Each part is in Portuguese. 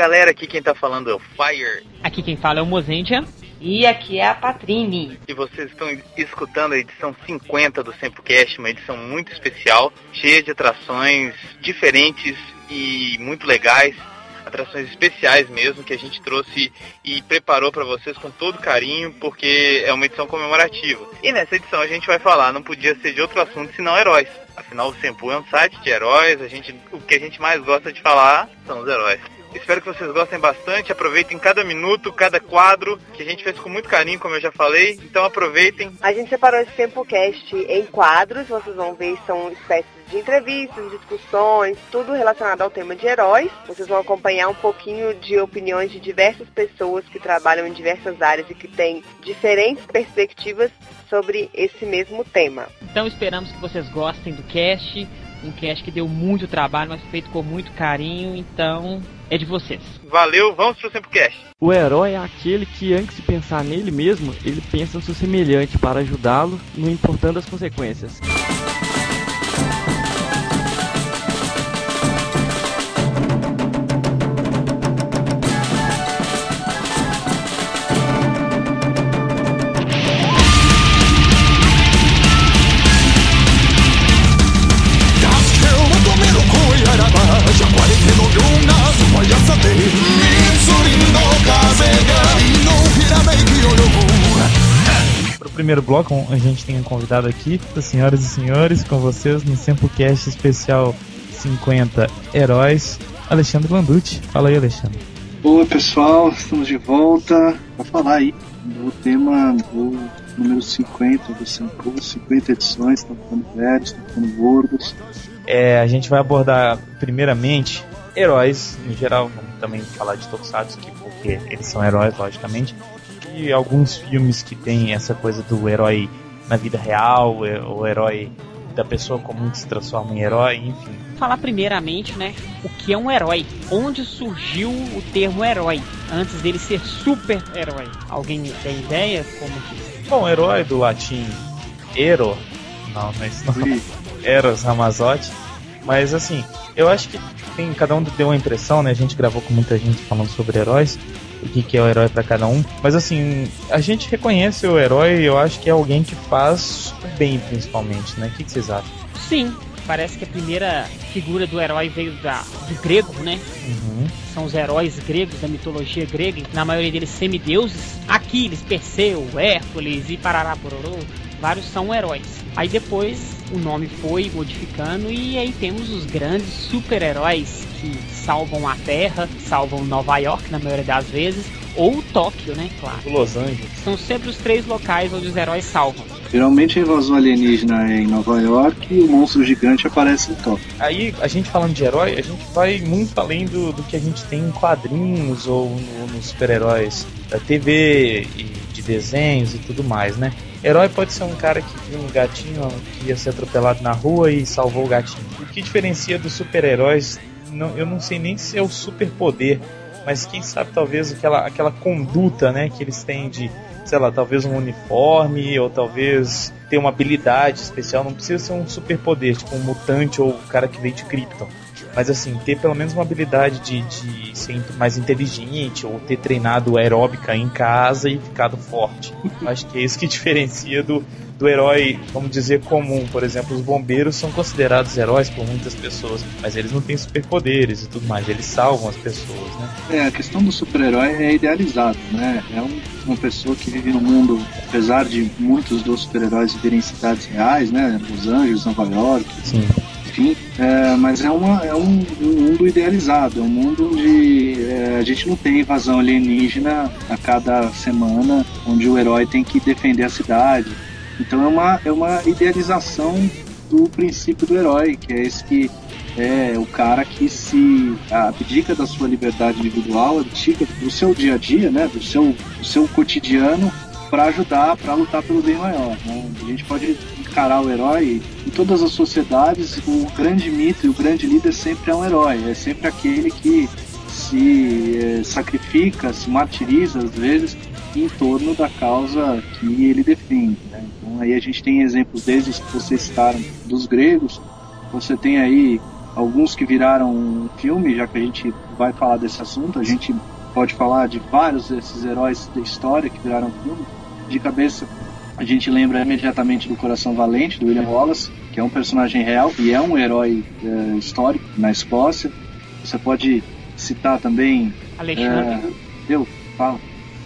Galera, aqui quem tá falando é o Fire. Aqui quem fala é o Mozendia. E aqui é a Patrine. E vocês estão escutando a edição 50 do Sempocast, uma edição muito especial, cheia de atrações diferentes e muito legais atrações especiais mesmo que a gente trouxe e preparou para vocês com todo carinho, porque é uma edição comemorativa. E nessa edição a gente vai falar, não podia ser de outro assunto senão heróis. Afinal, o Sempu é um site de heróis, a gente, o que a gente mais gosta de falar são os heróis. Espero que vocês gostem bastante, aproveitem cada minuto, cada quadro, que a gente fez com muito carinho, como eu já falei. Então aproveitem. A gente separou esse TempoCast em quadros, vocês vão ver, são espécies de entrevistas, discussões, tudo relacionado ao tema de heróis. Vocês vão acompanhar um pouquinho de opiniões de diversas pessoas que trabalham em diversas áreas e que têm diferentes perspectivas sobre esse mesmo tema. Então esperamos que vocês gostem do cast, um cast que deu muito trabalho, mas feito com muito carinho, então é de vocês. Valeu, vamos pro Sempocast. O herói é aquele que, antes de pensar nele mesmo, ele pensa no seu semelhante para ajudá-lo, não importando as consequências. Primeiro bloco, a gente tem um convidado aqui, senhoras e senhores, com vocês no Sempocast especial 50 Heróis, Alexandre Landucci. Fala aí, Alexandre. Oi, pessoal, estamos de volta para falar aí do tema do número 50 do Sempo, 50 edições, estão ficando velhos, estão ficando gordos. É, a gente vai abordar primeiramente heróis, em geral, vamos também falar de Tokusatsu, porque eles são heróis, logicamente, e alguns filmes que tem essa coisa do herói na vida real, é, o herói da pessoa comum que se transforma em herói, enfim. Falar primeiramente, né, o que é um herói? Onde surgiu o termo herói antes dele ser super-herói? Alguém tem ideia como que? Bom, herói do latim hero, não, não é não. Eros Ramazotti. Mas assim, eu acho que tem, cada um deu uma impressão, né? A gente gravou com muita gente falando sobre heróis o que, que é o herói para cada um. Mas assim, a gente reconhece o herói, eu acho que é alguém que faz o bem, principalmente, né? O que, que vocês acham? Sim, parece que a primeira figura do herói veio da, do grego, né? Uhum. São os heróis gregos da mitologia grega, na maioria deles semideuses. Aquiles, Perseu, Hércules e Parará Pororô, vários são heróis. Aí depois o nome foi modificando e aí temos os grandes super-heróis que salvam a Terra, salvam Nova York na maioria das vezes, ou Tóquio, né? Claro. Los Angeles. São sempre os três locais onde os heróis salvam. Geralmente a invasão alienígena é em Nova York e o monstro gigante aparece em Tóquio. Aí, a gente falando de herói, a gente vai muito além do, do que a gente tem em quadrinhos ou no, nos super-heróis da TV e de desenhos e tudo mais, né? Herói pode ser um cara que viu um gatinho que ia ser atropelado na rua e salvou o gatinho. O que diferencia dos super-heróis eu não sei nem se é o superpoder, mas quem sabe talvez aquela, aquela conduta né, que eles têm de, sei lá, talvez um uniforme ou talvez ter uma habilidade especial. Não precisa ser um superpoder, tipo um mutante ou o cara que veio de Krypton. Mas assim, ter pelo menos uma habilidade de, de ser mais inteligente ou ter treinado aeróbica em casa e ficado forte. Acho que é isso que diferencia do, do herói, vamos dizer, comum. Por exemplo, os bombeiros são considerados heróis por muitas pessoas, mas eles não têm superpoderes e tudo mais, eles salvam as pessoas, né? É, a questão do super-herói é idealizado, né? É um, uma pessoa que vive no mundo, apesar de muitos dos super-heróis viverem em cidades reais, né? Los Angeles, Nova York. Sim enfim, é, mas é, uma, é um, um, mundo idealizado, é um mundo onde é, a gente não tem invasão alienígena a cada semana, onde o herói tem que defender a cidade, então é uma, é uma idealização do princípio do herói, que é esse que é o cara que se abdica da sua liberdade individual, abdica do seu dia a dia, né, do seu, do seu cotidiano para ajudar, para lutar pelo bem maior. Né? A gente pode encarar o herói em todas as sociedades, o grande mito e o grande líder sempre é um herói, é sempre aquele que se é, sacrifica, se martiriza às vezes em torno da causa que ele defende. Né? Então aí a gente tem exemplos desde os que vocês citaram dos gregos, você tem aí alguns que viraram um filme, já que a gente vai falar desse assunto, a gente pode falar de vários desses heróis da história que viraram filme. De cabeça, a gente lembra imediatamente do Coração Valente, do William Wallace, que é um personagem real e é um herói é, histórico na Escócia. Você pode citar também. Alexandre. É, eu, fala.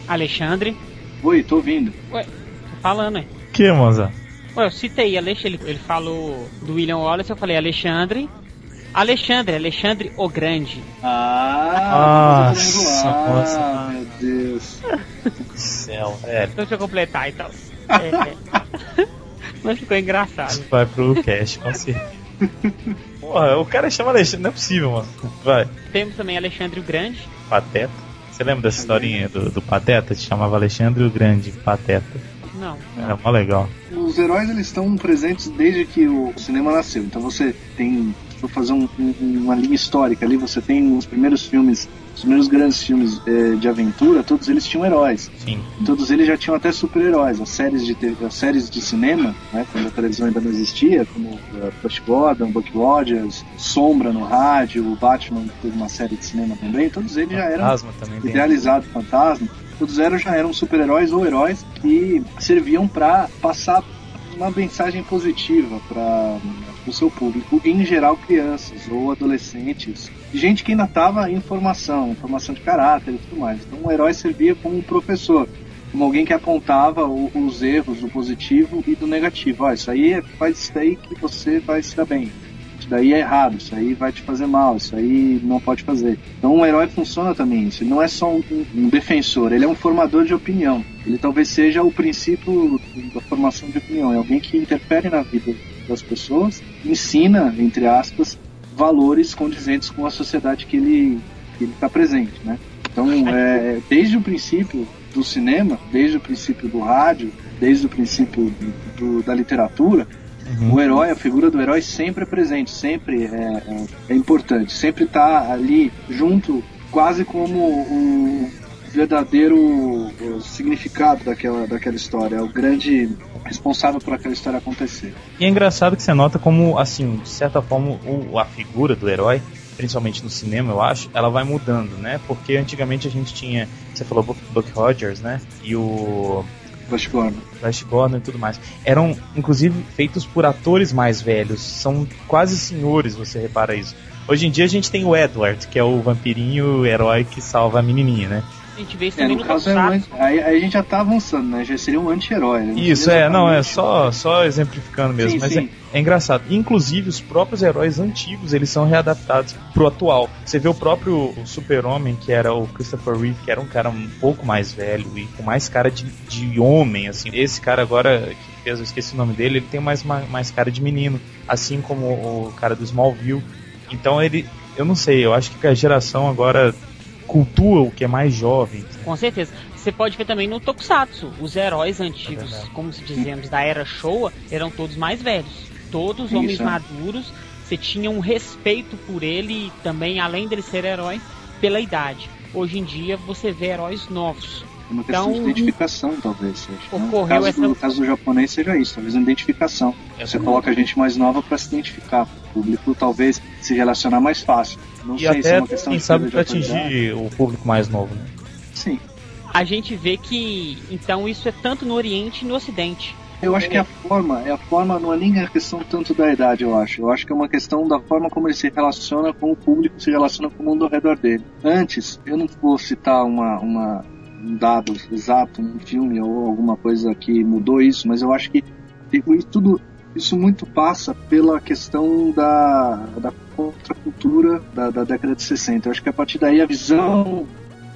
Alexandre. Oi, tô ouvindo. Ué, tô falando, hein? Que, moça? Ué, eu citei Alexandre, ele, ele falou do William Wallace, eu falei Alexandre. Alexandre, Alexandre o Grande. Ah, nossa, ah, nossa. meu Deus. Céu, é. Então deixa eu completar então. É, mas ficou engraçado. Isso vai pro cast, com certeza. Porra, o cara chama Alexandre, não é possível, mano. Vai. Temos também Alexandre o Grande. Pateta. Você lembra dessa historinha do, do Pateta? Se chamava Alexandre o Grande, Pateta. Não. Era mó legal. Os heróis eles estão presentes desde que o cinema nasceu. Então você tem, se for fazer um- um- uma linha histórica ali, você tem os primeiros filmes, os primeiros grandes filmes eh, de aventura, todos eles tinham heróis. Sim. Todos eles já tinham até super-heróis. As séries de TV as séries de cinema, né, quando a televisão ainda não existia, como uh, Flash Gordon, Buck Rogers, Sombra no rádio, o Batman teve uma série de cinema também. Todos eles já eram idealizado fantasma, todos eram já eram super-heróis ou heróis que serviam para passar uma mensagem positiva para o seu público, em geral crianças ou adolescentes, gente que ainda estava em formação, formação de caráter e tudo mais. Então o herói servia como um professor, como alguém que apontava o- os erros do positivo e do negativo. Ó, isso aí é- faz isso daí que você vai se dar bem. Isso daí é errado, isso aí vai te fazer mal, isso aí não pode fazer. Então um herói funciona também isso. Não é só um, um defensor, ele é um formador de opinião. Ele talvez seja o princípio da formação de opinião. É alguém que interfere na vida das pessoas, ensina, entre aspas, valores condizentes com a sociedade que ele que está presente, né? Então, é, desde o princípio do cinema, desde o princípio do rádio, desde o princípio do- da literatura, Uhum. o herói, a figura do herói sempre é presente, sempre é, é- é importante, sempre está ali junto, quase como o verdadeiro significado daquela, daquela história, é o grande responsável por aquela história acontecer. E é engraçado que você nota como, assim, de certa forma, o- a figura do herói, principalmente no cinema, eu acho, ela vai mudando, né? Porque antigamente a gente tinha, você falou Buck Rogers, né? E o Flash Gordon. Flash Gordon e tudo mais. Eram, inclusive, feitos por atores mais velhos. São quase senhores, você repara isso. Hoje em dia a gente tem o Edward, que é o vampirinho herói que salva a menininha, né? A gente vê isso É, no no caso é um anti- aí, aí a gente já tá avançando, né? Já seria um anti-herói. né? Isso, é, não, é só, só exemplificando mesmo, Sim, mas sim. É, é engraçado. Inclusive, os próprios heróis antigos, eles são readaptados pro atual. Você vê o próprio super-homem, que era o Christopher Reeve, que era um cara um pouco mais velho e com mais cara de, de homem, assim. Esse cara agora, que fez, eu esqueci o nome dele, ele tem mais, ma- mais cara de menino, assim como o cara do Smallville. Então ele, eu não sei, eu acho que a geração agora cultua o que é mais jovem. Com certeza. Você pode ver também no Tokusatsu. Os heróis antigos, verdade. como se dizemos, da era Showa, eram todos mais velhos. Todos Isso, homens é. maduros. Você tinha um respeito por ele também, além dele ser herói, pela idade. Hoje em dia você vê heróis novos. É uma questão Então, de identificação, talvez. seja. No ocorreu caso, essa- do, no caso do japonês seja isso, talvez uma identificação. Você coloca a gente mais nova para se identificar. O público talvez se relacionar mais fácil. Não E sei se é até, uma questão quem de sabe, de atingir o público mais novo, né? Sim. A gente vê que então isso é tanto no Oriente e no Ocidente. Eu acho que a forma, é a forma não é nem a questão tanto da idade, eu acho. Eu acho que é uma questão da forma como ele se relaciona com o público, se relaciona com o mundo ao redor dele. Antes, eu não vou citar uma, uma, um dado exato, um filme ou alguma coisa que mudou isso, mas eu acho que isso tudo isso muito passa pela questão da, da contracultura da, da década de 60. Eu acho que a partir daí a visão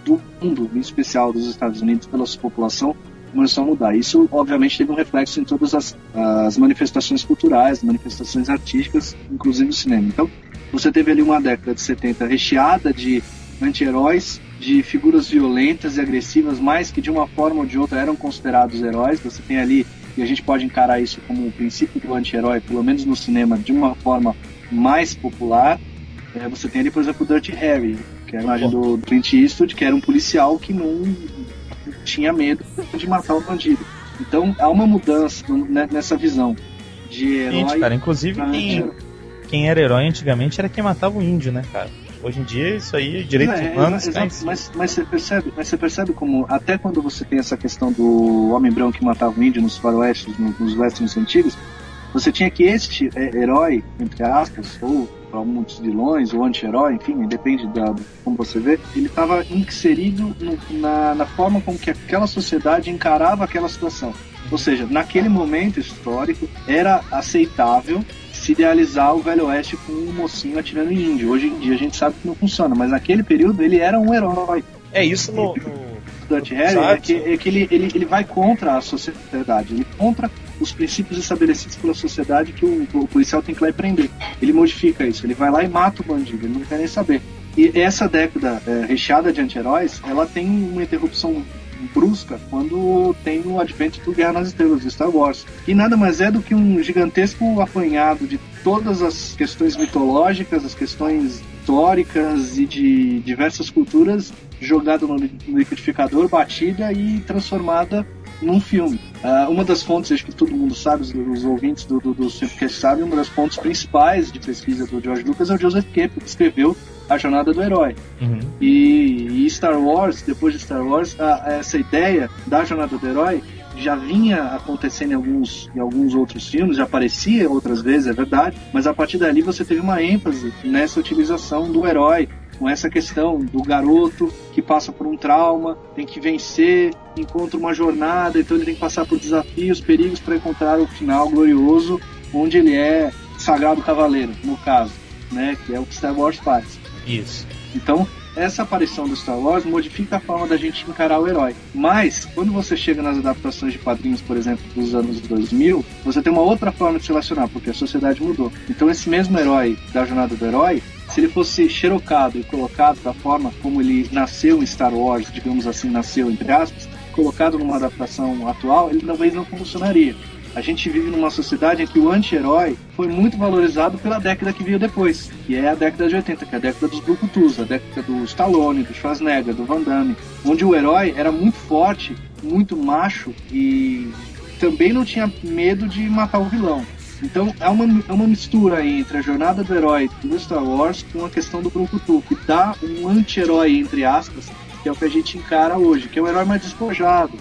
do mundo, em especial dos Estados Unidos, pela sua população, começou a mudar. Isso, obviamente, teve um reflexo em todas as, as manifestações culturais, manifestações artísticas, inclusive o cinema. Então, você teve ali uma década de 70 recheada de anti-heróis, de figuras violentas e agressivas, mas que de uma forma ou de outra eram considerados heróis. Você tem ali, e a gente pode encarar isso como o princípio do anti-herói, pelo menos no cinema, de uma forma mais popular. É, você tem ali, por exemplo, o Dirty Harry, que é a imagem do Clint Eastwood, que era um policial que não tinha medo de matar o bandido. Então há uma mudança né, nessa visão de herói. Gente, cara, inclusive anti-herói. quem era herói antigamente era quem matava o índio, né, cara? Hoje em dia isso aí, direitos é, humanos, é, mas, mas, você percebe, mas você percebe como até quando você tem essa questão do homem branco que matava o índio nos faroestes, nos, nos westerns antigos, você tinha que este é, herói, entre aspas, ou para muitos vilões, ou anti-herói, enfim, depende da como você vê, ele estava inserido no, na, na forma como que aquela sociedade encarava aquela situação. Ou seja, naquele momento histórico era aceitável se idealizar o Velho Oeste com um mocinho atirando em índio. Hoje em dia a gente sabe que não funciona, mas naquele período ele era um herói. É isso no, no... Dutch Harry é que, é que ele, ele, ele vai contra a sociedade, ele contra os princípios estabelecidos pela sociedade que o, o, policial tem que ir lá e prender. Ele modifica isso, ele vai lá e mata o bandido, ele não quer nem saber. E essa década é, recheada de anti-heróis, ela tem uma interrupção brusca quando tem o advento do Guerra nas Estrelas, de Star Wars. E nada mais é do que um gigantesco apanhado de todas as questões mitológicas, as questões históricas e de diversas culturas jogado no liquidificador, batida e transformada num filme. Uh, uma das fontes, acho que todo mundo sabe, os, os ouvintes do, do, do Simplecast sabem, uma das fontes principais de pesquisa do George Lucas é o Joseph Campbell, que escreveu A Jornada do Herói. Uhum. E, e, Star Wars, depois de Star Wars, essa ideia da Jornada do Herói já vinha acontecendo em alguns, em alguns outros filmes, já aparecia outras vezes, é verdade, mas a partir dali você teve uma ênfase nessa utilização do herói com essa questão do garoto que passa por um trauma, tem que vencer, encontra uma jornada, então ele tem que passar por desafios, perigos para encontrar o final glorioso, onde ele é sagrado cavaleiro, no caso, né, que é o que Star Wars faz. Isso. Então, essa aparição do Star Wars modifica a forma da gente encarar o herói. Mas, quando você chega nas adaptações de quadrinhos, por exemplo, dos anos 2000, você tem uma outra forma de se relacionar, porque a sociedade mudou. Então, esse mesmo herói da jornada do herói, se ele fosse xerocado e colocado da forma como ele nasceu em Star Wars, digamos assim, nasceu entre aspas, colocado numa adaptação atual, ele talvez não funcionaria. A gente vive numa sociedade em que o anti-herói foi muito valorizado pela década que veio depois, que é a década de 80, que é a década dos Brucutus, a década do Stallone, do Schwarzenegger, do Van Damme, onde o herói era muito forte, muito macho e também não tinha medo de matar o vilão. Então é uma, é uma mistura entre a jornada do herói do Star Wars com a questão do Brucutu, que dá um anti-herói, entre aspas, que é o que a gente encara hoje, que é um herói mais despojado,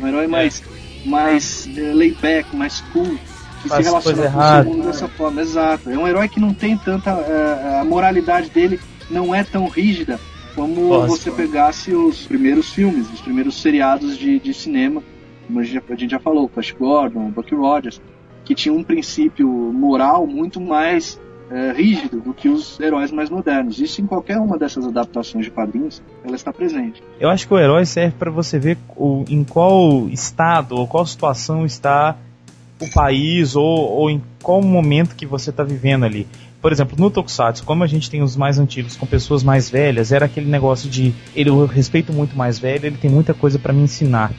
um herói mais, é. mais é, laid back, mais cool, que Faz se relaciona com o mundo dessa forma. Exato. É um herói que não tem tanta. É, a moralidade dele não é tão rígida como Nossa, você pegasse os primeiros filmes, os primeiros seriados de, de cinema, como a gente, já, a gente já falou, Flash Gordon, Bucky Rogers que tinha um princípio moral muito mais é, rígido do que os heróis mais modernos. Isso em qualquer uma dessas adaptações de quadrinhos, ela está presente. Eu acho que o herói serve para você ver o, em qual estado ou qual situação está o país ou, ou em qual momento que você está vivendo ali. Por exemplo, no Tokusatsu, como a gente tem os mais antigos com pessoas mais velhas, era aquele negócio de ele eu respeito muito mais velho, ele tem muita coisa para me ensinar.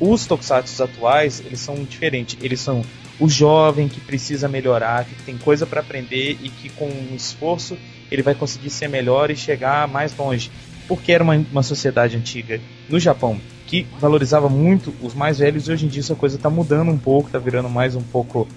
Os Tokusatsu atuais, eles são diferentes. Eles são o jovem que precisa melhorar, que tem coisa para aprender e que com um esforço ele vai conseguir ser melhor e chegar mais longe. Porque era uma, uma sociedade antiga no Japão que valorizava muito os mais velhos e hoje em dia essa coisa está mudando um pouco, está virando mais um pouco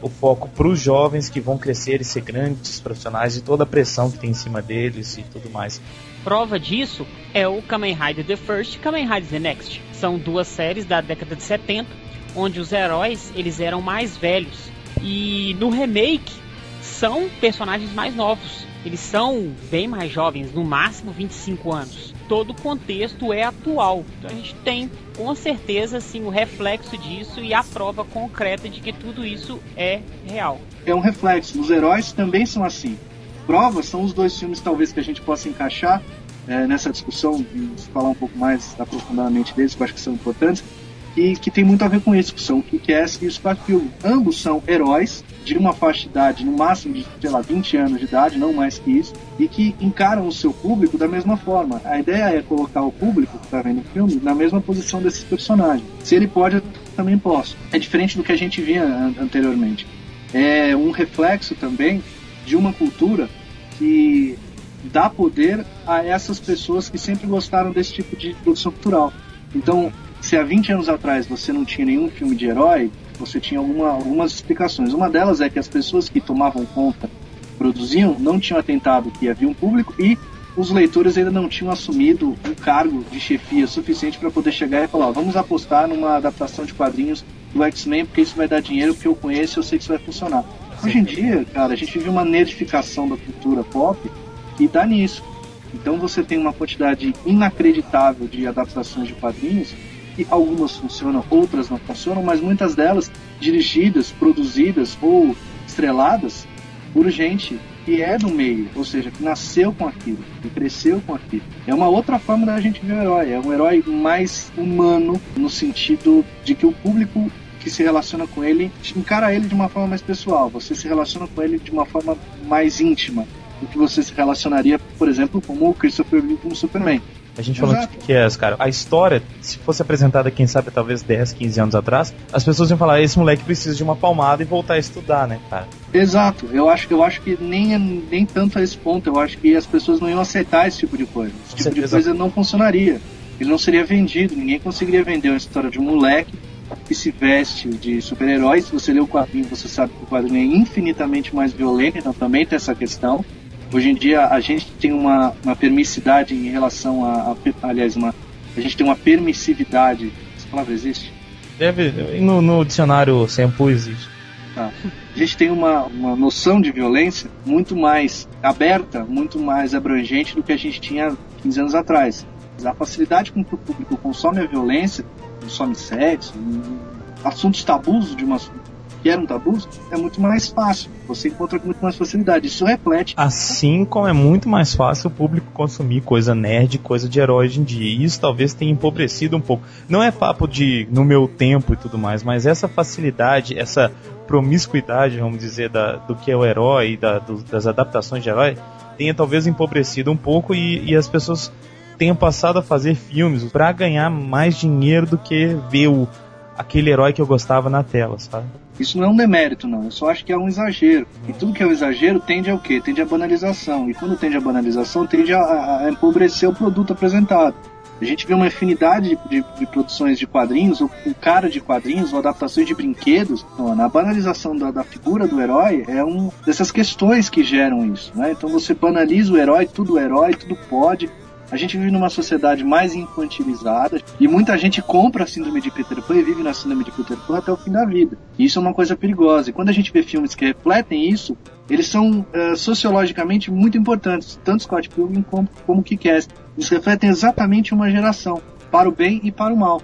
o foco para os jovens que vão crescer e ser grandes profissionais e toda a pressão que tem em cima deles e tudo mais. Prova disso é o Kamen Rider The First e Kamen Rider The Next. São duas séries da década de 70 onde os heróis eles eram mais velhos e no remake são personagens mais novos. Eles são bem mais jovens, no máximo 25 anos. Todo o contexto é atual. Então a gente tem com certeza assim o reflexo disso e a prova concreta de que tudo isso é real. É um reflexo. Os heróis também são assim. Provas são os dois filmes talvez que a gente possa encaixar é, nessa discussão e falar um pouco mais aprofundadamente deles, que eu acho que são importantes e que tem muito a ver com isso, que são o Kick-Ass e o Sparkfield. Ambos são heróis de uma faixa de idade, no máximo de, sei lá, 20 anos de idade, não mais que isso, e que encaram o seu público da mesma forma. A ideia é colocar o público que está vendo o filme na mesma posição desses personagens. Se ele pode, eu também posso. É diferente do que a gente via anteriormente. É um reflexo também de uma cultura que dá poder a essas pessoas que sempre gostaram desse tipo de produção cultural. Então, se há 20 anos atrás você não tinha nenhum filme de herói, você tinha alguma, algumas explicações. Uma delas é que as pessoas que tomavam conta produziam não tinham atentado que havia um público e os leitores ainda não tinham assumido um cargo de chefia suficiente para poder chegar e falar: vamos apostar numa adaptação de quadrinhos do X-Men, porque isso vai dar dinheiro, porque eu conheço, eu sei que isso vai funcionar. Hoje em dia, cara, a gente vive uma nerdificação da cultura pop e dá nisso. Então você tem uma quantidade inacreditável de adaptações de quadrinhos e algumas funcionam, outras não funcionam, mas muitas delas dirigidas, produzidas ou estreladas por gente que é do meio, ou seja, que nasceu com aquilo, que cresceu com aquilo. É uma outra forma da gente ver o herói, é um herói mais humano no sentido de que o público que se relaciona com ele encara ele de uma forma mais pessoal, você se relaciona com ele de uma forma mais íntima do que você se relacionaria, por exemplo, como o Christopher Lee com Superman. A gente falou de que é, cara. A história, se fosse apresentada, quem sabe, talvez 10, 15 anos atrás, as pessoas iam falar: esse moleque precisa de uma palmada e voltar a estudar, né, cara? Exato. Eu acho, eu acho que nem, nem tanto a esse ponto. Eu acho que as pessoas não iam aceitar esse tipo de coisa. Esse tipo de coisa não funcionaria. Ele não seria vendido. Ninguém conseguiria vender uma história de um moleque que se veste de super-herói. Se você lê o quadrinho, você sabe que o quadrinho é infinitamente mais violento, então também tem essa questão. Hoje em dia a gente tem uma, uma permissividade em relação a, a, aliás, uma, a gente tem uma permissividade. Essa palavra existe? Deve, no, no dicionário Sempu existe. Tá. A gente tem uma, uma noção de violência muito mais aberta, muito mais abrangente do que a gente tinha 15 anos atrás. A facilidade com que o público consome a violência, consome sexo, assuntos tabus de uma que eram tabus, é muito mais fácil. Você encontra com muito mais facilidade. Isso reflete. Assim como é muito mais fácil o público consumir coisa nerd, coisa de herói hoje em dia. E isso talvez tenha empobrecido um pouco. Não é papo de no meu tempo e tudo mais, mas essa facilidade, essa promiscuidade, vamos dizer, da, do que é o herói, da, do, das adaptações de herói, tenha talvez empobrecido um pouco e, e as pessoas tenham passado a fazer filmes para ganhar mais dinheiro do que ver o, aquele herói que eu gostava na tela, sabe? Isso não é um demérito, não. Eu só acho que é um exagero. E tudo que é um exagero tende a o quê? Tende a banalização. E quando tende a banalização, tende a, a empobrecer o produto apresentado. A gente vê uma infinidade de, de, de produções de quadrinhos, ou com cara de quadrinhos, ou adaptações de brinquedos. Então, a banalização da, da, figura do herói é uma dessas questões que geram isso. Né? Então você banaliza o herói, tudo herói, tudo pode. A gente vive numa sociedade mais infantilizada e muita gente compra a síndrome de Peter Pan e vive na síndrome de Peter Pan até o fim da vida. E isso é uma coisa perigosa. E quando a gente vê filmes que refletem isso, eles são uh, sociologicamente muito importantes, tanto Scott Pilgrim como, como Kick-Ass. Eles refletem exatamente uma geração, para o bem e para o mal.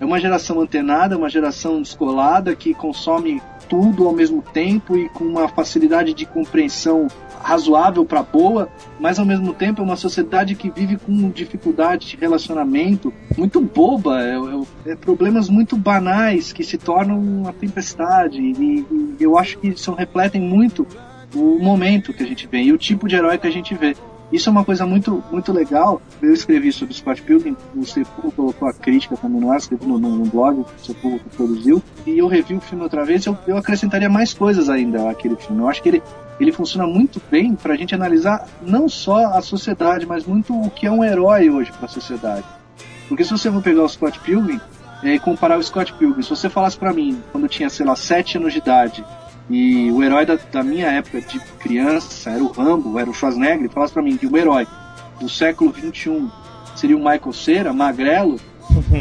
É uma geração antenada, uma geração descolada que consome tudo ao mesmo tempo e com uma facilidade de compreensão razoável para boa, mas ao mesmo tempo é uma sociedade que vive com dificuldade de relacionamento muito boba, é, é, é problemas muito banais que se tornam uma tempestade e, e eu acho que isso refletem muito o momento que a gente vê e o tipo de herói que a gente vê. Isso é uma coisa muito, muito legal. Eu escrevi sobre Scott Pilgrim, o Sepulcro colocou a crítica também no ar, escrevi no, no, no blog, o Sepulcro produziu, e eu revi o filme outra vez, eu, eu acrescentaria mais coisas ainda àquele filme. Eu acho que ele, ele funciona muito bem para a gente analisar não só a sociedade, mas muito o que é um herói hoje para a sociedade. Porque se você for pegar o Scott Pilgrim e comparar o Scott Pilgrim, se você falasse para mim, quando eu tinha, sei lá, 7 anos de idade, e o herói da, da, minha época de criança era o Rambo, era o Schwarzenegger, falasse para mim que o herói do século 21 seria o Michael Cera, magrelo,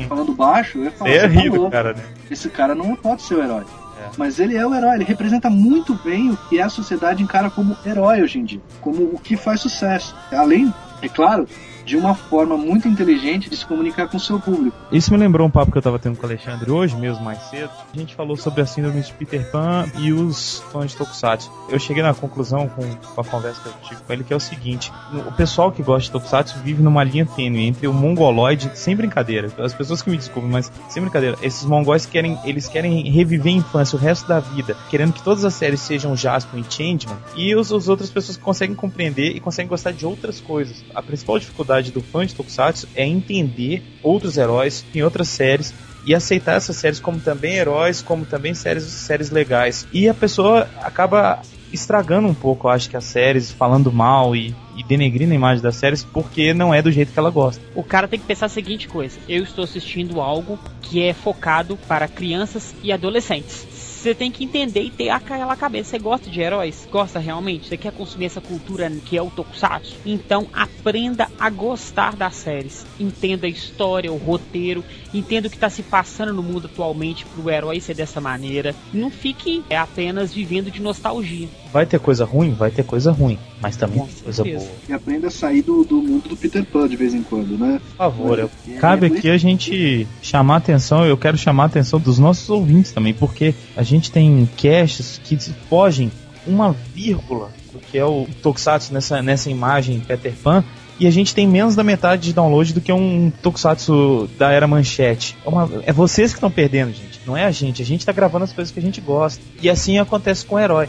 falando baixo, eu ia falar, é rido, cara, né? esse cara não pode ser o herói. É. Mas ele é o herói, ele representa muito bem o que a sociedade encara como herói hoje em dia, como o que faz sucesso. Além, é claro, de uma forma muito inteligente de se comunicar com o seu público. Isso me lembrou um papo que eu estava tendo com o Alexandre hoje mesmo, mais cedo. A gente falou sobre a síndrome de Peter Pan e os fãs de Tokusatsu. Eu cheguei na conclusão com, com a conversa que eu tive com ele que é o seguinte: o pessoal que gosta de Tokusatsu vive numa linha tênue entre o mongoloide, sem brincadeira, as pessoas que me desculpem, mas sem brincadeira, esses mongóis querem, eles querem reviver a infância o resto da vida, querendo que todas as séries sejam Jasper e Changeman, e os, as outras pessoas que conseguem compreender e conseguem gostar de outras coisas. A principal dificuldade dificuldade do fã de Tokusatsu é entender outros heróis em outras séries e aceitar essas séries como também heróis, como também séries, séries legais. E a pessoa acaba estragando um pouco, acho que as séries, falando mal e, e denegrindo a imagem das séries porque não é do jeito que ela gosta. O cara tem que pensar a seguinte coisa: eu estou assistindo algo que é focado para crianças e adolescentes Você tem que entender e ter aquela cabeça. Você gosta de heróis? Gosta realmente? Você quer consumir essa cultura que é o Tokusatsu? Então aprenda a gostar das séries. Entenda a história, o roteiro, entenda o que está se passando no mundo atualmente para o herói ser dessa maneira. Não fique apenas vivendo de nostalgia. Vai ter coisa ruim? Vai ter coisa ruim. Mas também Com tem coisa boa. E aprenda a sair do, do mundo do Peter Pan de vez em quando, né? Por favor, eu- É, cabe é aqui a gente chamar a atenção, eu quero chamar a atenção dos nossos ouvintes também, porque a gente tem casts que fogem uma vírgula do que é o Tokusatsu nessa, nessa imagem Peter Pan, e a gente tem menos da metade de download do que um Tokusatsu da era manchete. É, uma- é vocês que estão perdendo, gente, não é a gente. A gente tá gravando as coisas que a gente gosta. E assim acontece com o herói.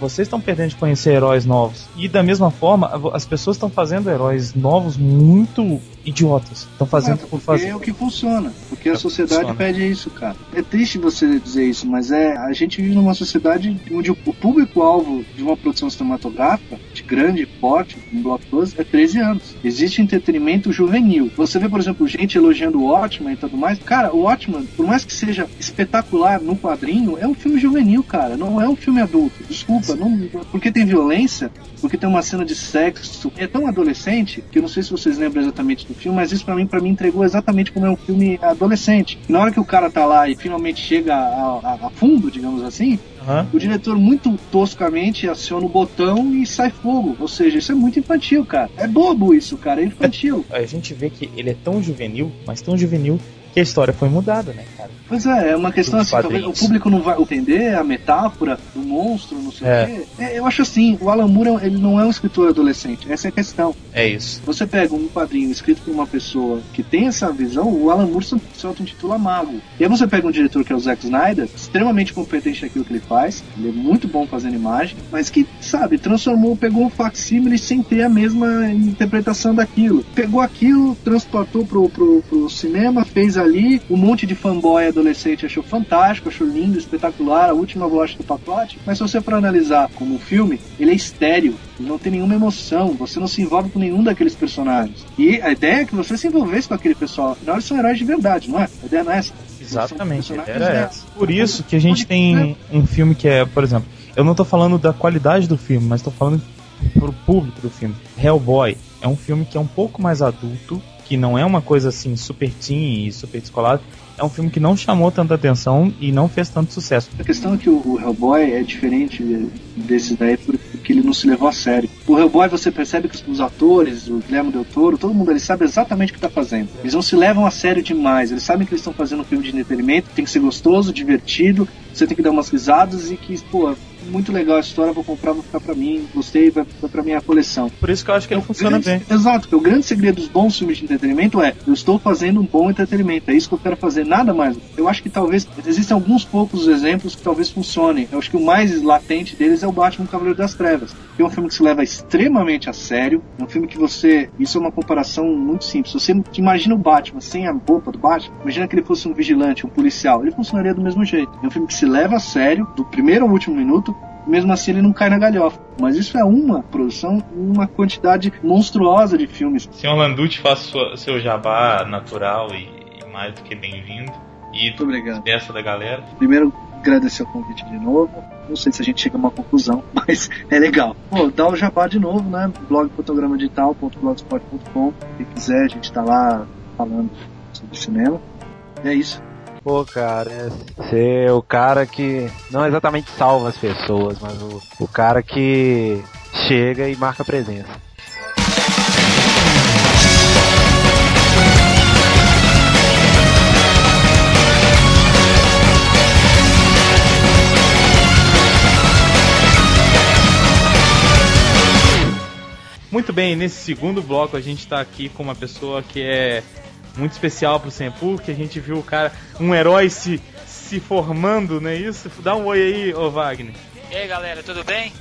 Vocês estão perdendo de conhecer heróis novos. E da mesma forma, as pessoas estão fazendo heróis novos muito idiotas. Estão fazendo por fazer. é o que funciona. Porque É a sociedade pede isso, cara. É triste você dizer isso, mas é a gente vive numa sociedade onde o público-alvo de uma produção cinematográfica de grande porte, um blockbuster, é 13 anos. Existe entretenimento juvenil. Você vê, por exemplo, gente elogiando o Watchmen e tudo mais. Cara, o Watchmen, por mais que seja espetacular no quadrinho, é um filme juvenil, cara. Não é um filme adulto. Desculpa, não, porque tem violência, porque tem uma cena de sexo. É tão adolescente que eu não sei se vocês lembram exatamente do filme, mas isso pra mim, para mim entregou exatamente como é um filme adolescente. Na hora que o cara tá lá e finalmente chega a, a- a fundo, digamos assim, Aham. o diretor muito toscamente aciona o botão e sai fogo. Ou seja, isso é muito infantil, cara. É bobo isso, cara. É infantil. A gente vê que ele é tão juvenil, mas tão juvenil que a história foi mudada, né, cara? Pois é, é uma questão Dos assim, talvez o público não vai entender a metáfora do monstro, não sei É. o quê. É, eu acho assim, o Alan Moore ele não é um escritor adolescente, essa é a questão. É isso. Você pega um quadrinho escrito por uma pessoa que tem essa visão, o Alan Moore se auto-intitula mago. E aí você pega um diretor que é o Zack Snyder, extremamente competente naquilo que ele faz, ele é muito bom fazendo imagem, mas que, sabe, transformou, pegou um facsímile sem ter a mesma interpretação daquilo. Pegou aquilo, transportou pro, pro, pro cinema, fez ali, um monte de fanboy adolescente achou fantástico, achou lindo, espetacular, a última bolacha do pacote, mas se você for analisar como um filme, ele é estéreo, ele não tem nenhuma emoção, você não se envolve com nenhum daqueles personagens. E a ideia é que você se envolvesse com aquele pessoal, afinal eles são heróis de verdade, não é? A ideia não é essa. Exatamente, essa. Por isso que a gente tem um filme que é, por exemplo, eu não tô falando da qualidade do filme, mas tô falando pro público do filme. Hellboy é um filme que é um pouco mais adulto, que não é uma coisa assim super teen e super descolada. É um filme que não chamou tanta atenção e não fez tanto sucesso. A questão é que o, Hellboy é diferente desses daí porque ele não se levou a sério. O Hellboy você percebe que os atores, o Guilherme Del Toro, todo mundo ele sabe exatamente o que está fazendo. Eles não se levam a sério demais. Eles sabem que eles estão fazendo um filme de entretenimento, tem que ser gostoso, divertido, você tem que dar umas risadas e que, pô, muito legal a história, vou comprar, vou ficar pra mim, gostei, vai, vai pra minha coleção. Por isso que eu acho que ele O funciona grande- bem. Exato, porque o grande segredo dos bons filmes de entretenimento é eu estou fazendo um bom entretenimento, é isso que eu quero fazer, nada mais. Eu acho que talvez existem alguns poucos exemplos que talvez funcionem. Eu acho que o mais latente deles é o Batman Cavaleiro das Trevas, que é um filme que se leva extremamente a sério, é um filme que você, isso é uma comparação muito simples. Você imagina o Batman sem a roupa do Batman, imagina que ele fosse um vigilante, um policial, ele funcionaria do mesmo jeito. É um filme que se leva a sério, do primeiro ao último minuto, mesmo assim ele não cai na galhofa. Mas isso é uma produção, uma quantidade monstruosa de filmes. Senhor Landucci, faça seu jabá natural e, e mais do que bem-vindo. E Muito obrigado. dessa da galera. Primeiro, agradecer o convite de novo. Não sei se a gente chega a uma conclusão, mas é legal. Pô, dá o jabá de novo, né? blogfotogramadigital.blogspot.com. Se quiser, a gente tá lá falando sobre cinema. E é isso. Pô, cara, é ser o cara que não exatamente salva as pessoas, mas o, o cara que chega e marca presença. Muito bem, nesse segundo bloco a gente está aqui com uma pessoa que é muito especial pro Senpu, que a gente viu o cara, um herói se, se formando, não é isso? Dá um oi aí, ô Wagner. E aí galera, tudo bem?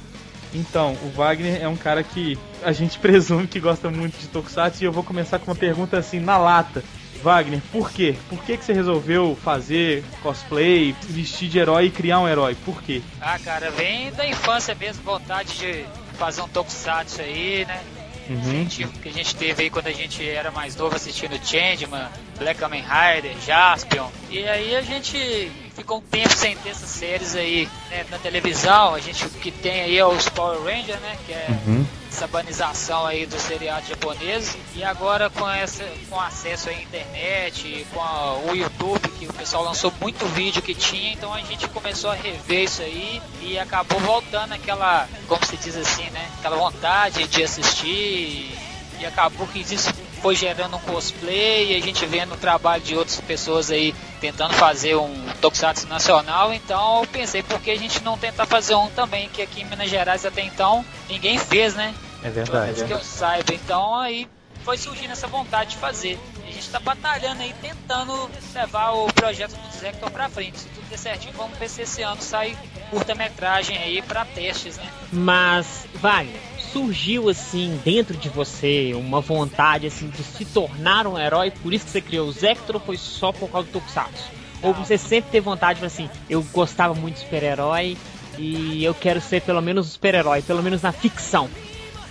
Então, o Wagner é um cara que a gente presume que gosta muito de Tokusatsu e eu vou começar com uma pergunta assim, na lata. Wagner, por quê? Por que, que você resolveu fazer cosplay, vestir de herói e criar um herói? Por quê? Ah, cara, vem da infância mesmo, vontade de fazer um tokusatsu aí, né? Uhum. Que que a gente teve aí quando a gente era mais novo assistindo Changeman, Black Kamen Rider, Jaspion. E aí a gente ficou um tempo sem ter essas séries aí né, na televisão. A gente o que tem aí é os Power Rangers, né? Que é Uhum. Essa banização aí dos seriados japoneses. E agora com essa com acesso à internet, com a- o YouTube, que o pessoal lançou muito vídeo que tinha, então a gente começou a rever isso aí e acabou voltando aquela, como se diz assim, né? Aquela vontade de assistir e acabou que isso foi gerando um cosplay e a gente vendo o trabalho de outras pessoas aí tentando fazer um Tokusatsu nacional, então eu pensei por que a gente não tentar fazer um também, que aqui em Minas Gerais até então ninguém fez, né? É Pelo verdade. menos que eu saiba, então aí foi surgindo essa vontade de fazer. E a gente tá batalhando aí, tentando levar o projeto do Zector pra frente. Se tudo der certinho, vamos ver se esse ano sai curta-metragem aí pra testes, né? Mas, Wagner, surgiu assim dentro de você uma vontade assim de se tornar um herói, por isso que você criou o Zector ou foi só por causa do Tokusatsu? Ou você sempre teve vontade de assim, eu gostava muito de super-herói e eu quero ser pelo menos um super-herói, pelo menos na ficção.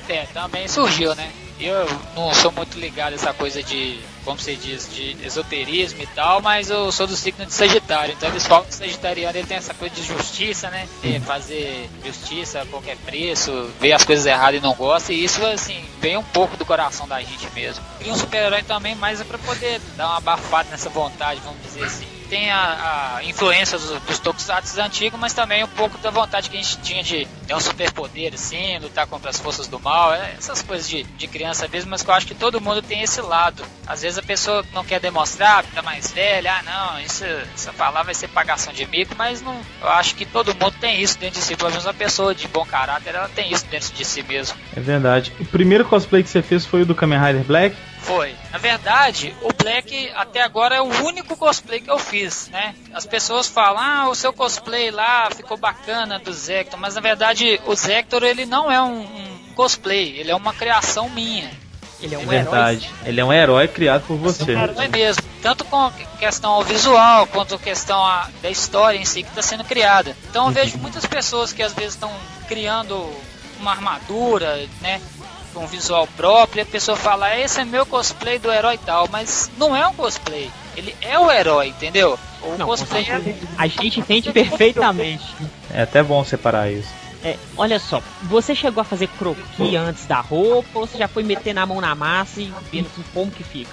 É, também surgiu, né? Eu não sou muito ligado a essa coisa de, como se diz, de esoterismo e tal, mas eu sou do signo de Sagitário, então eles falam que o Sagitariano ele tem essa coisa de justiça, né? De fazer justiça a qualquer preço, ver as coisas erradas e não gosta, e isso, assim, vem um pouco do coração da gente mesmo. E um super-herói também, mas é pra poder dar uma abafada nessa vontade, vamos dizer assim. Tem a, a influência dos, dos tokusatsu antigos, mas também um pouco da vontade que a gente tinha de ter um superpoder, assim, lutar contra as forças do mal, é, essas coisas de, de criança mesmo, mas que eu acho que todo mundo tem esse lado. Às vezes a pessoa não quer demonstrar, fica mais velha, ah não, isso, essa palavra vai ser pagação de mico, mas não, eu acho que todo mundo tem isso dentro de si, pelo menos uma pessoa de bom caráter, ela tem isso dentro de si mesmo. É verdade. O primeiro cosplay que você fez foi o do Kamen Rider Black? Foi. Na verdade, o Black até agora é o único cosplay que eu fiz, né? As pessoas falam, ah, o seu cosplay lá ficou bacana do Zector, mas na verdade o Zector ele não é um, um cosplay, ele é uma criação minha. Ele é um É verdade. Ele é um herói criado por você. É um herói mesmo. Tanto com questão ao visual, quanto questão a, da história em si que está sendo criada. Então eu vejo muitas pessoas que às vezes estão criando uma armadura, né? Com um visual próprio, e a pessoa fala, esse é meu cosplay do herói tal, mas não é um cosplay. Ele é o herói, entendeu? O Não, cosplay é. a gente entende perfeitamente. É até bom separar isso. É, olha só, você chegou a fazer croquis antes da roupa ou você já foi meter na mão na massa e vendo assim, como que fica?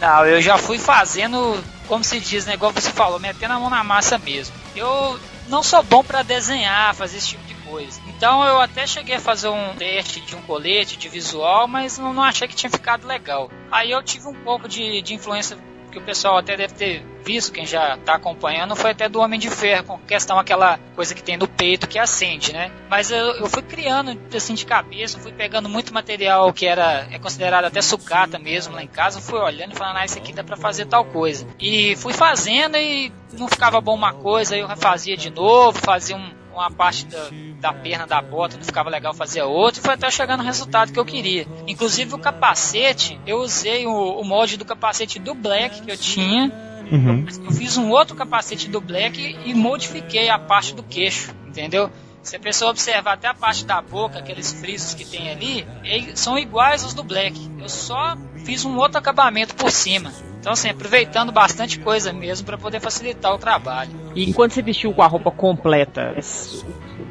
Não, eu já fui fazendo, como se diz, né? Igual você falou, metendo a mão na massa mesmo. Eu não sou bom para desenhar, fazer esse tipo de coisa. Então eu até cheguei a fazer um teste de um colete, de visual, mas não, não achei que tinha ficado legal. Aí eu tive um pouco de, de influência que o pessoal até deve ter visto, quem já tá acompanhando, foi até do Homem de Ferro, com questão aquela coisa que tem no peito que acende, né? Mas eu, eu fui criando assim de cabeça, fui pegando muito material que era é considerado até sucata mesmo lá em casa, fui olhando e falando, ah, isso aqui dá pra fazer tal coisa. E fui fazendo e não ficava bom uma coisa, eu refazia de novo, fazia um, uma parte da, da perna da bota, não ficava legal fazer outra, e foi até chegar no resultado que eu queria. Inclusive o capacete, eu usei o, o molde do capacete do Black que eu tinha, Uhum. eu fiz um outro capacete do Black e modifiquei a parte do queixo, entendeu? Se a pessoa observar até a parte da boca, aqueles frisos que tem ali, eles são iguais aos do Black. Eu só fiz um outro acabamento por cima. Então, assim, aproveitando bastante coisa mesmo para poder facilitar o trabalho. E quando você vestiu com a roupa completa,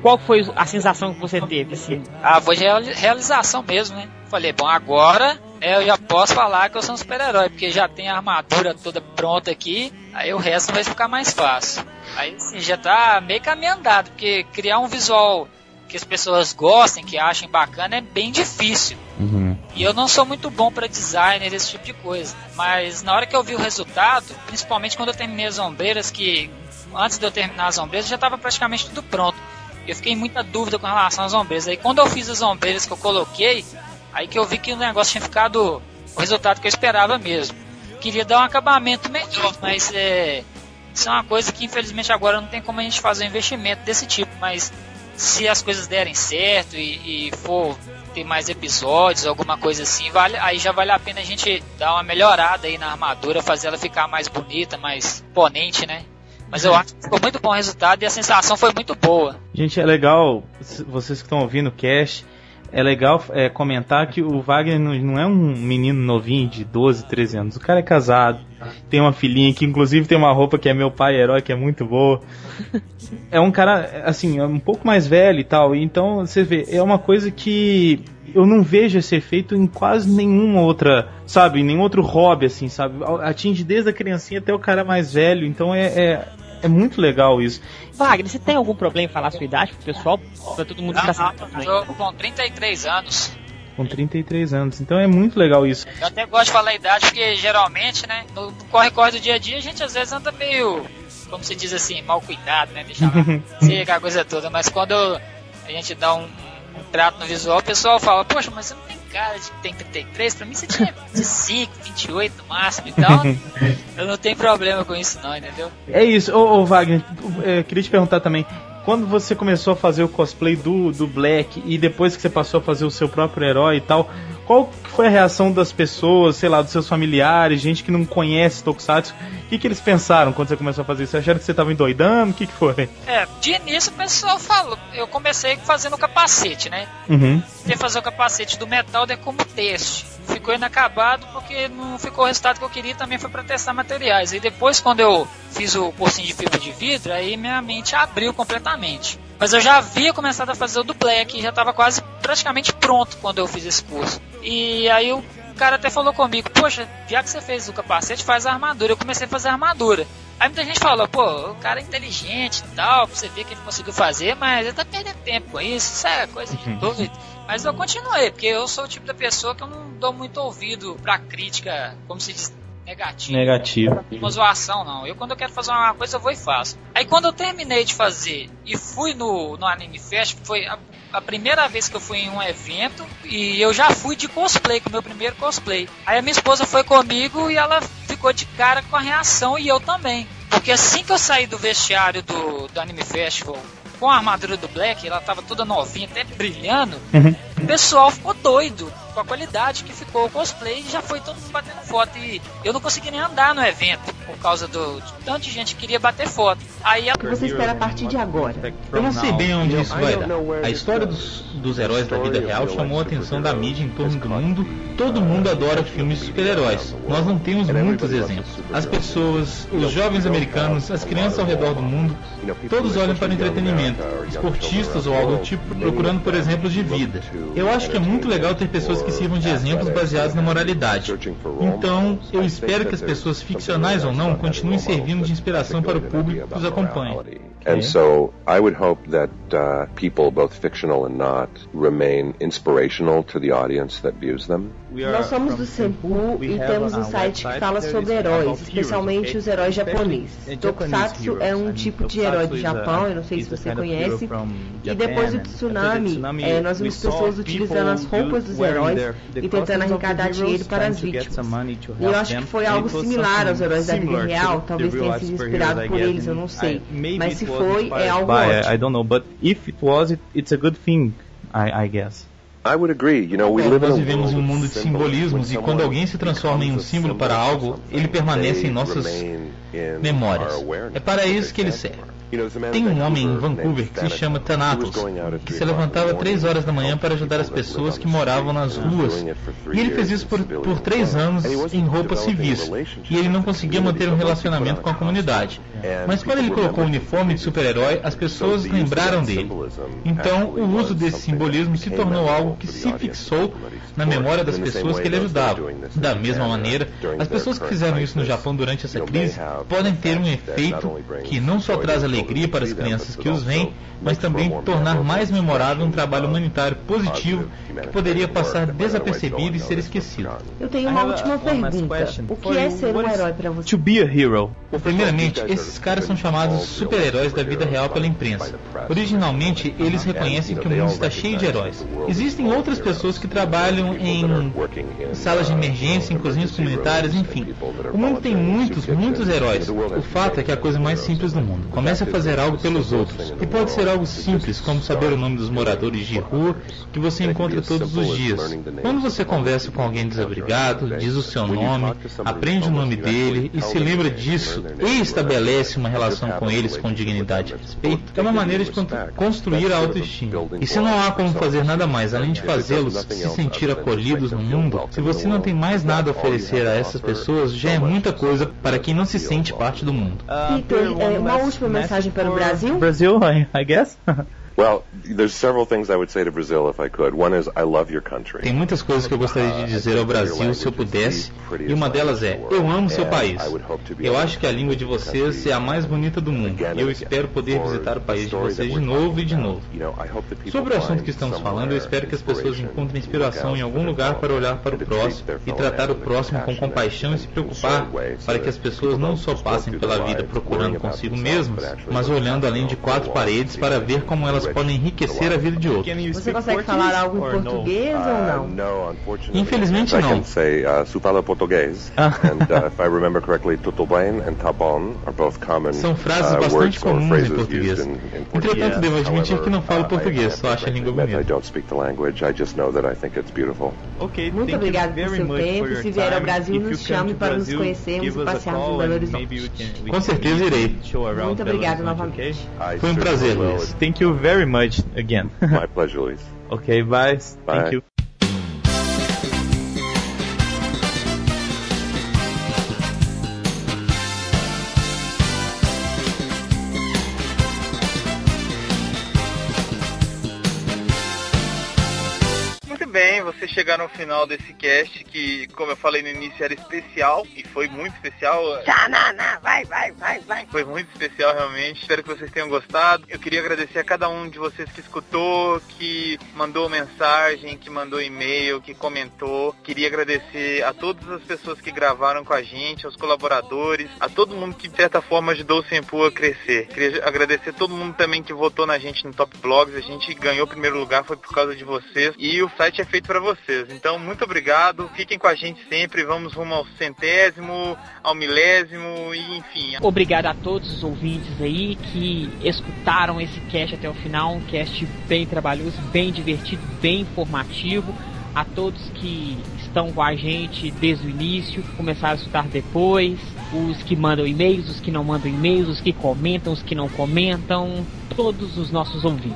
qual foi a sensação que você teve? Assim? Ah, foi reali- realização mesmo, né? Falei, bom, agora né, eu já posso falar que eu sou um super-herói, porque já tem a armadura toda pronta aqui, aí o resto vai ficar mais fácil. Aí assim, já tá meio caminho andado, porque criar um visual que as pessoas gostem, que achem bacana, é bem difícil. Uhum. E eu não sou muito bom para designer, esse tipo de coisa. Mas na hora que eu vi o resultado, principalmente quando eu terminei as ombreiras, que antes de eu terminar as ombreiras já estava praticamente tudo pronto. Eu fiquei em muita dúvida com relação às ombreiras. Aí quando eu fiz as ombreiras que eu coloquei, aí que eu vi que o negócio tinha ficado o resultado que eu esperava mesmo. Queria dar um acabamento melhor, mas é, isso é uma coisa que infelizmente agora não tem como a gente fazer um investimento desse tipo. Mas se as coisas derem certo e, e for ter mais episódios, alguma coisa assim, vale, aí já vale a pena a gente dar uma melhorada aí na armadura, fazer ela ficar mais bonita, mais imponente, né? Mas eu acho que ficou muito bom o resultado e a sensação foi muito boa. Gente, é legal, vocês que estão ouvindo o cast, é legal é, comentar que o Wagner não é um menino novinho de 12, 13 anos. O cara é casado, tem uma filhinha que inclusive tem uma roupa que é meu pai herói, que é muito boa. É um cara, assim, é um pouco mais velho e tal. Então, você vê, é uma coisa que eu não vejo esse efeito em quase nenhuma outra, sabe, nenhum outro hobby, assim, sabe? Atinge desde a criancinha até o cara mais velho. Então é, é é muito legal isso. Wagner, você tem algum problema em falar a sua idade pro pessoal? Pra todo mundo ficar sabendo? Eu tô com 33 anos. Com 33 anos, então é muito legal isso. Eu até gosto de falar a idade porque geralmente, né, no corre-corre do dia a dia a gente às vezes anda meio, como se diz assim, mal cuidado, né, deixar a coisa toda, mas quando a gente dá um, um trato no visual, o pessoal fala, poxa, mas você não tem cara de que tem 33, pra mim você tinha 25, 28 no máximo, então eu não tenho problema com isso não, entendeu? É isso, ô, ô Wagner, eu é, queria te perguntar também, quando você começou a fazer o cosplay do, do Black e depois que você passou a fazer o seu próprio herói e tal, qual foi a reação das pessoas, sei lá, dos seus familiares, gente que não conhece Tokusatsu? O que, que eles pensaram quando você começou a fazer isso? Acharam que você estava endoidando? O que, que foi? É, de início o pessoal falou. Eu comecei fazendo o capacete, né? Uhum. Tentei fazer o capacete do metal de como teste. Ficou inacabado porque não ficou o resultado que eu queria também foi para testar materiais. E depois, quando eu fiz o cursinho de fibra de vidro, aí minha mente abriu completamente. Mas eu já havia começado a fazer o do Black, já estava quase praticamente pronto quando eu fiz esse curso. E aí o cara até falou comigo, poxa, já que você fez o capacete, faz a armadura. Eu comecei a fazer a armadura. Aí muita gente falou, pô, o cara é inteligente e tal, pra você ver que ele conseguiu fazer, mas ele tá perdendo tempo com isso, isso é coisa de uhum. doido. Mas eu continuei, porque eu sou o tipo da pessoa que eu não dou muito ouvido pra crítica, como se diz, negativo. Negativo. Uma zoação, não. Eu, quando eu quero fazer uma coisa, eu vou e faço. Aí, quando eu terminei de fazer e fui no, no Anime Fest, foi a, a primeira vez que eu fui em um evento e eu já fui de cosplay, com o meu primeiro cosplay. Aí, a minha esposa foi comigo e ela ficou de cara com a reação e eu também. Porque assim que eu saí do vestiário do, do Anime Festival com a armadura do Black, ela tava toda novinha, até brilhando, uhum. o pessoal ficou doido com a qualidade que ficou o cosplay já foi todo mundo batendo foto. E eu não consegui nem andar no evento por causa do de tanta gente que queria bater foto. Aí que você espera a partir de agora? Eu não sei bem onde isso vai dar. A história dos, dos heróis da vida real chamou a atenção da mídia em torno do mundo. Todo mundo adora filmes de super-heróis. Nós não temos muitos exemplos. As pessoas, os jovens americanos, as crianças ao redor do mundo, todos olham para o entretenimento. Esportistas ou algo do tipo, procurando por exemplos de vida. Eu acho que é muito legal ter pessoas que sirvam de exemplos baseados na moralidade. Então, eu espero que as pessoas ficcionais ou não continuem servindo de inspiração para o público que os acompanha. And so I would hope that uh, people, both fictional and not, remain inspirational to the audience that views them. Nós somos do Senpu e temos um site que fala sobre heróis, especialmente os heróis japoneses. Tokusatsu é um tipo de herói do Japão, eu não sei se você conhece. E depois do tsunami, é, nós vimos pessoas utilizando as roupas dos heróis e tentando arrecadar dinheiro para as vítimas. E eu acho que foi algo similar aos heróis da vida real, talvez tenha sido inspirado por eles, eu não sei. Mas se foi, é algo ótimo. I don't know, but if it was, it, it's a good thing, I, I guess. I would agree. You know, we live Nós vivemos em um mundo de simbolismos e quando alguém se transforma em um símbolo para algo, ele permanece em nossas memórias. É para isso que ele serve. Tem um homem em Vancouver que se chama Thanatos, que se levantava três horas da manhã para ajudar as pessoas que moravam nas ruas. E ele fez isso por, por três anos em roupas civis. E ele não conseguia manter um relacionamento com a comunidade. Mas quando ele colocou o uniforme de super-herói, as pessoas lembraram dele. Então, o uso desse simbolismo se tornou algo que se fixou na memória das pessoas que ele ajudava. Da mesma maneira, as pessoas que fizeram isso no Japão durante essa crise podem ter um efeito que não só traz alegria alegria para as crianças que os veem, mas também tornar mais memorável um trabalho humanitário positivo que poderia passar desapercebido e ser esquecido. Eu tenho uma última pergunta. O que é ser um herói para você? To be a hero. Primeiramente, esses caras são chamados super-heróis da vida real pela imprensa. Originalmente, eles reconhecem que o mundo está cheio de heróis. Existem outras pessoas que trabalham em salas de emergência, em cozinhas comunitárias, enfim. O mundo tem muitos, muitos heróis. O fato é que é a coisa mais simples do mundo. Comece Comece a fazer algo pelos outros. E pode ser algo simples, como saber o nome dos moradores de rua que você encontra todos os dias. Quando você conversa com alguém desabrigado, diz o seu nome, aprende o nome dele e se lembra disso. e estabelece uma relação com eles com dignidade e respeito, é uma maneira de construir a autoestima. E se não há como fazer nada mais além de fazê-los se sentir acolhidos no mundo, se você não tem mais nada a oferecer a essas pessoas, já é muita coisa para quem não se sente parte do mundo. Peter, é, uma última mensagem para o Brasil? Brasil, I guess. Well, there's several things I would say to Brazil if I could. One is I love your country. Tem muitas coisas que eu gostaria de dizer ao Brasil se eu pudesse, e uma delas é: eu amo seu país. Eu acho que a língua de vocês é a mais bonita do mundo. E eu espero poder visitar o país de vocês de novo e de novo. Sobre o assunto que estamos falando, eu espero que as pessoas encontrem inspiração em algum lugar para olhar para o próximo e tratar o próximo com compaixão e se preocupar para que as pessoas não só passem pela vida procurando consigo mesmas, mas olhando além de quatro paredes para ver como elas elas podem enriquecer a vida de outros. Você consegue falar algo em português ou não? Infelizmente não. Say uh, fala português. and uh, if I remember correctly, tudo bem and tá bom are both common São frases uh, bastante comuns em português. Entretanto, devo admitir que não falo português, só acho a língua bonita. I don't speak the language, I just know that I think it's beautiful. Okay, Muito obrigado por seu tempo. Se vier ao Brasil, nos chame para nos conhecermos e passearmos em Belo Horizonte. Com certeza irei. Muito obrigado novamente. Foi um prazer, Luiz. Thank you very much again. My pleasure, Luis. Okay, bye. bye. Thank you. Você chegar no final desse cast que, como eu falei no início, era especial e foi muito especial. Tchanana, vai, vai, vai, vai. Foi muito especial realmente. Espero que vocês tenham gostado. Eu queria agradecer a cada um de vocês que escutou, que mandou mensagem, que mandou e-mail, que comentou. Queria agradecer a todas as pessoas que gravaram com a gente, aos colaboradores, a todo mundo que de certa forma ajudou o Sempu a crescer. Queria agradecer a todo mundo também que votou na gente no Top Blogs. A gente ganhou o primeiro lugar, foi por causa de vocês. E o site é feito para vocês. Então, muito obrigado. Fiquem com a gente sempre. Vamos rumo ao centésimo, ao milésimo e enfim. Obrigado a todos os ouvintes aí que escutaram esse cast até o final. Um cast bem trabalhoso, bem divertido, bem informativo. A todos que estão com a gente desde o início, começaram a escutar depois, os que mandam e-mails, os que não mandam e-mails, os que comentam, os que não comentam, todos os nossos ouvintes.